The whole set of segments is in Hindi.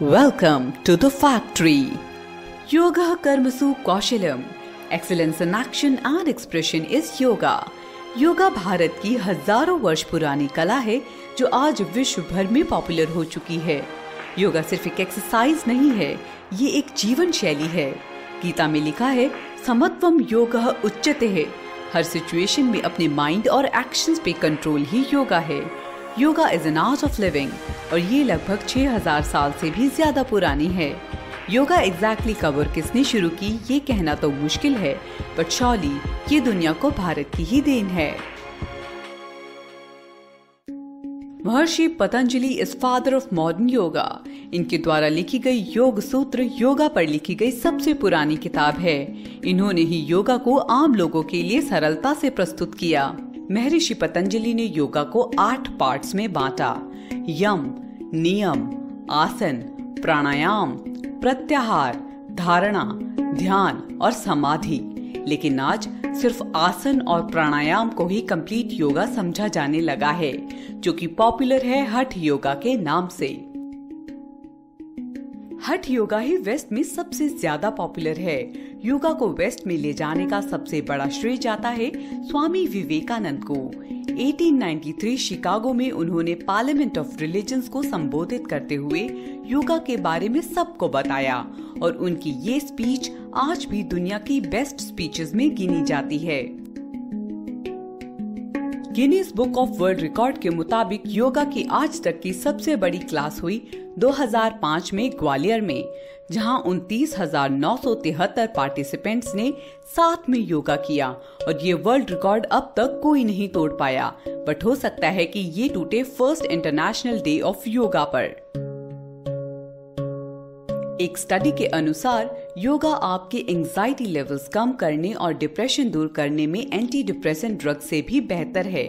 Welcome to the factory. Yoga, Karmasu, Kaushalam. Excellence in action and expression is yoga. Yoga Bharat की हज़ारों वर्ष पुरानी कला है जो आज विश्व भर में पॉपुलर हो चुकी है योगा सिर्फ़ एक एक्सरसाइज नहीं है ये एक जीवन शैली है गीता में लिखा है समत्वम योग उच्चते है हर सिचुएशन में अपने माइंड और एक्शंस पे कंट्रोल ही योगा है yoga is an art of living और ये लगभग 6000 साल से भी ज़्यादा पुरानी है। योगा एग्जैक्टली exactly कवर किसने शुरू की, ये कहना तो मुश्किल है बट शॉली ये दुनिया को भारत की ही देन है। Maharshi Patanjali is father of modern yoga इनके द्वारा लिखी गई योग सूत्र, योगा पर लिखी गई सबसे पुरानी किताब है। इन्होंने ही योगा को आम लोगों के लिए सरलता से प्रस्तुत किया। महर्षि पतंजलि ने योगा को आठ पार्ट्स में बांटा। यम, नियम, आसन, प्राणायाम, प्रत्याहार, धारणा, ध्यान और समाधि। लेकिन आज सिर्फ़ आसन और प्राणायाम को ही कंप्लीट योगा समझा जाने लगा है, जो कि पॉपुलर है हठ योगा के नाम से। हठ योगा ही वेस्ट में सबसे ज़्यादा पॉपुलर है योगा को वेस्ट में ले जाने का सबसे बड़ा श्रेय जाता है स्वामी विवेकानंद को। 1893 शिकागो में उन्होंने पार्लियामेंट ऑफ़ रिलीजन्स को संबोधित करते हुए योगा के बारे में सबको बताया और उनकी ये स्पीच आज भी दुनिया की बेस्ट स्पीचेस में गिनी जाती है। Guinness book of world record के मुताबिक योगा की आज तक की सबसे बड़ी क्लास हुई 2005 में ग्वालियर में, जहाँ उनतीस पार्टिसिपेंट्स ने साथ में योगा किया और ये वर्ल्ड रिकॉर्ड अब तक कोई नहीं तोड़ पाया। बट हो सकता है कि ये टूटे first international day of yoga पर। एक स्टडी के अनुसार योगा आपके एंजाइटी लेवल्स कम करने और डिप्रेशन दूर करने में एंटी डिप्रेसेंट ड्रग से भी बेहतर है।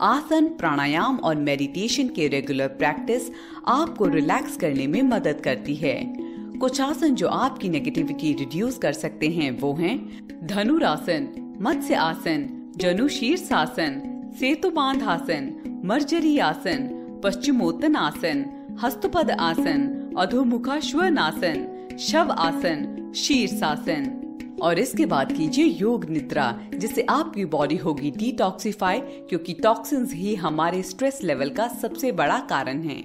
आसन, प्राणायाम और मेडिटेशन के रेगुलर प्रैक्टिस आपको रिलैक्स करने में मदद करती है। कुछ आसन जो आपकी नेगेटिविटी रिड्यूस कर सकते हैं, वो हैं धनुरासन मत्स्य आसन जनु शीर्ष आसन सेतु बाँध आसन मर्जरी आसन पश्चिमोत्तन आसन हस्तपद आसन अधोमुखाश्वन आसन शव आसन शीर्षासन। और इसके बाद कीजिए योग निद्रा, जिससे आपकी बॉडी होगी डिटॉक्सिफाई क्योंकि टॉक्सिन्स ही हमारे स्ट्रेस लेवल का सबसे बड़ा कारण है।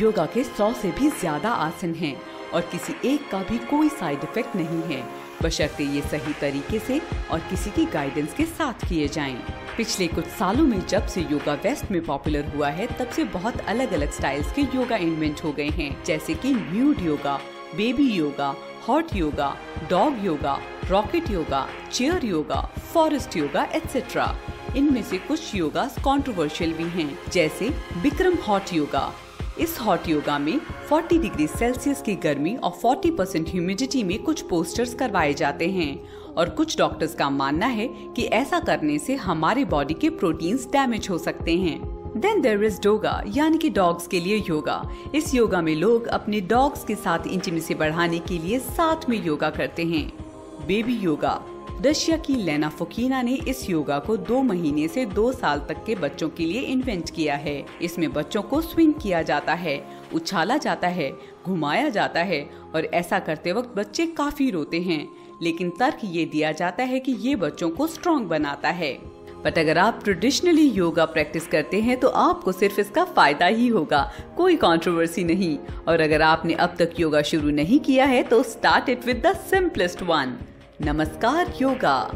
योगा के सौ से भी ज़्यादा आसन हैं और किसी एक का भी कोई साइड इफ़ेक्ट नहीं है। बशर्ते ये सही तरीके से और किसी की गाइडेंस के साथ किए जाएँ। पिछले कुछ सालों में जब से योगा वेस्ट में पॉपुलर हुआ है, तब से बहुत अलग अलग स्टाइल्स के योगा इन्वेंट हो गए हैं जैसे कि nude yoga baby yoga hot yoga dog yoga rocket yoga chair yoga forest yoga etcetera इनमें से कुछ योगा कंट्रोवर्शियल भी हैं, जैसे बिक्रम हॉट योगा इस हॉट योगा में 40 डिग्री सेल्सियस की गर्मी और 40 परसेंट ह्यूमिडिटी में कुछ पोस्टर्स करवाए जाते हैं। और कुछ डॉक्टर्स का मानना है कि ऐसा करने से हमारे बॉडी के प्रोटीन्स डैमेज हो सकते हैं। देन देर इज़ डोगा यानी कि डॉग्स के लिए योगा इस योगा में लोग अपने डॉग्स के साथ इंटीमेसी बढ़ाने के लिए साथ में योगा करते हैं। बेबी योगा रशिया की लेना फोकीना ने इस योगा को दो महीने से दो साल तक के बच्चों के लिए इन्वेंट किया है। इसमें बच्चों को स्विंग किया जाता है, उछाला जाता है, घुमाया जाता है और ऐसा करते वक्त बच्चे काफ़ी रोते हैं। लेकिन तर्क ये दिया जाता है कि ये बच्चों को स्ट्रॉन्ग बनाता है। बट अगर आप ट्रेडिशनली योगा प्रैक्टिस करते हैं तो आपको सिर्फ़ इसका फ़ायदा ही होगा, कोई कंट्रोवर्सी नहीं। और अगर आपने अब तक योगा शुरू नहीं किया है तो start it with the simplest one नमस्कार योगा।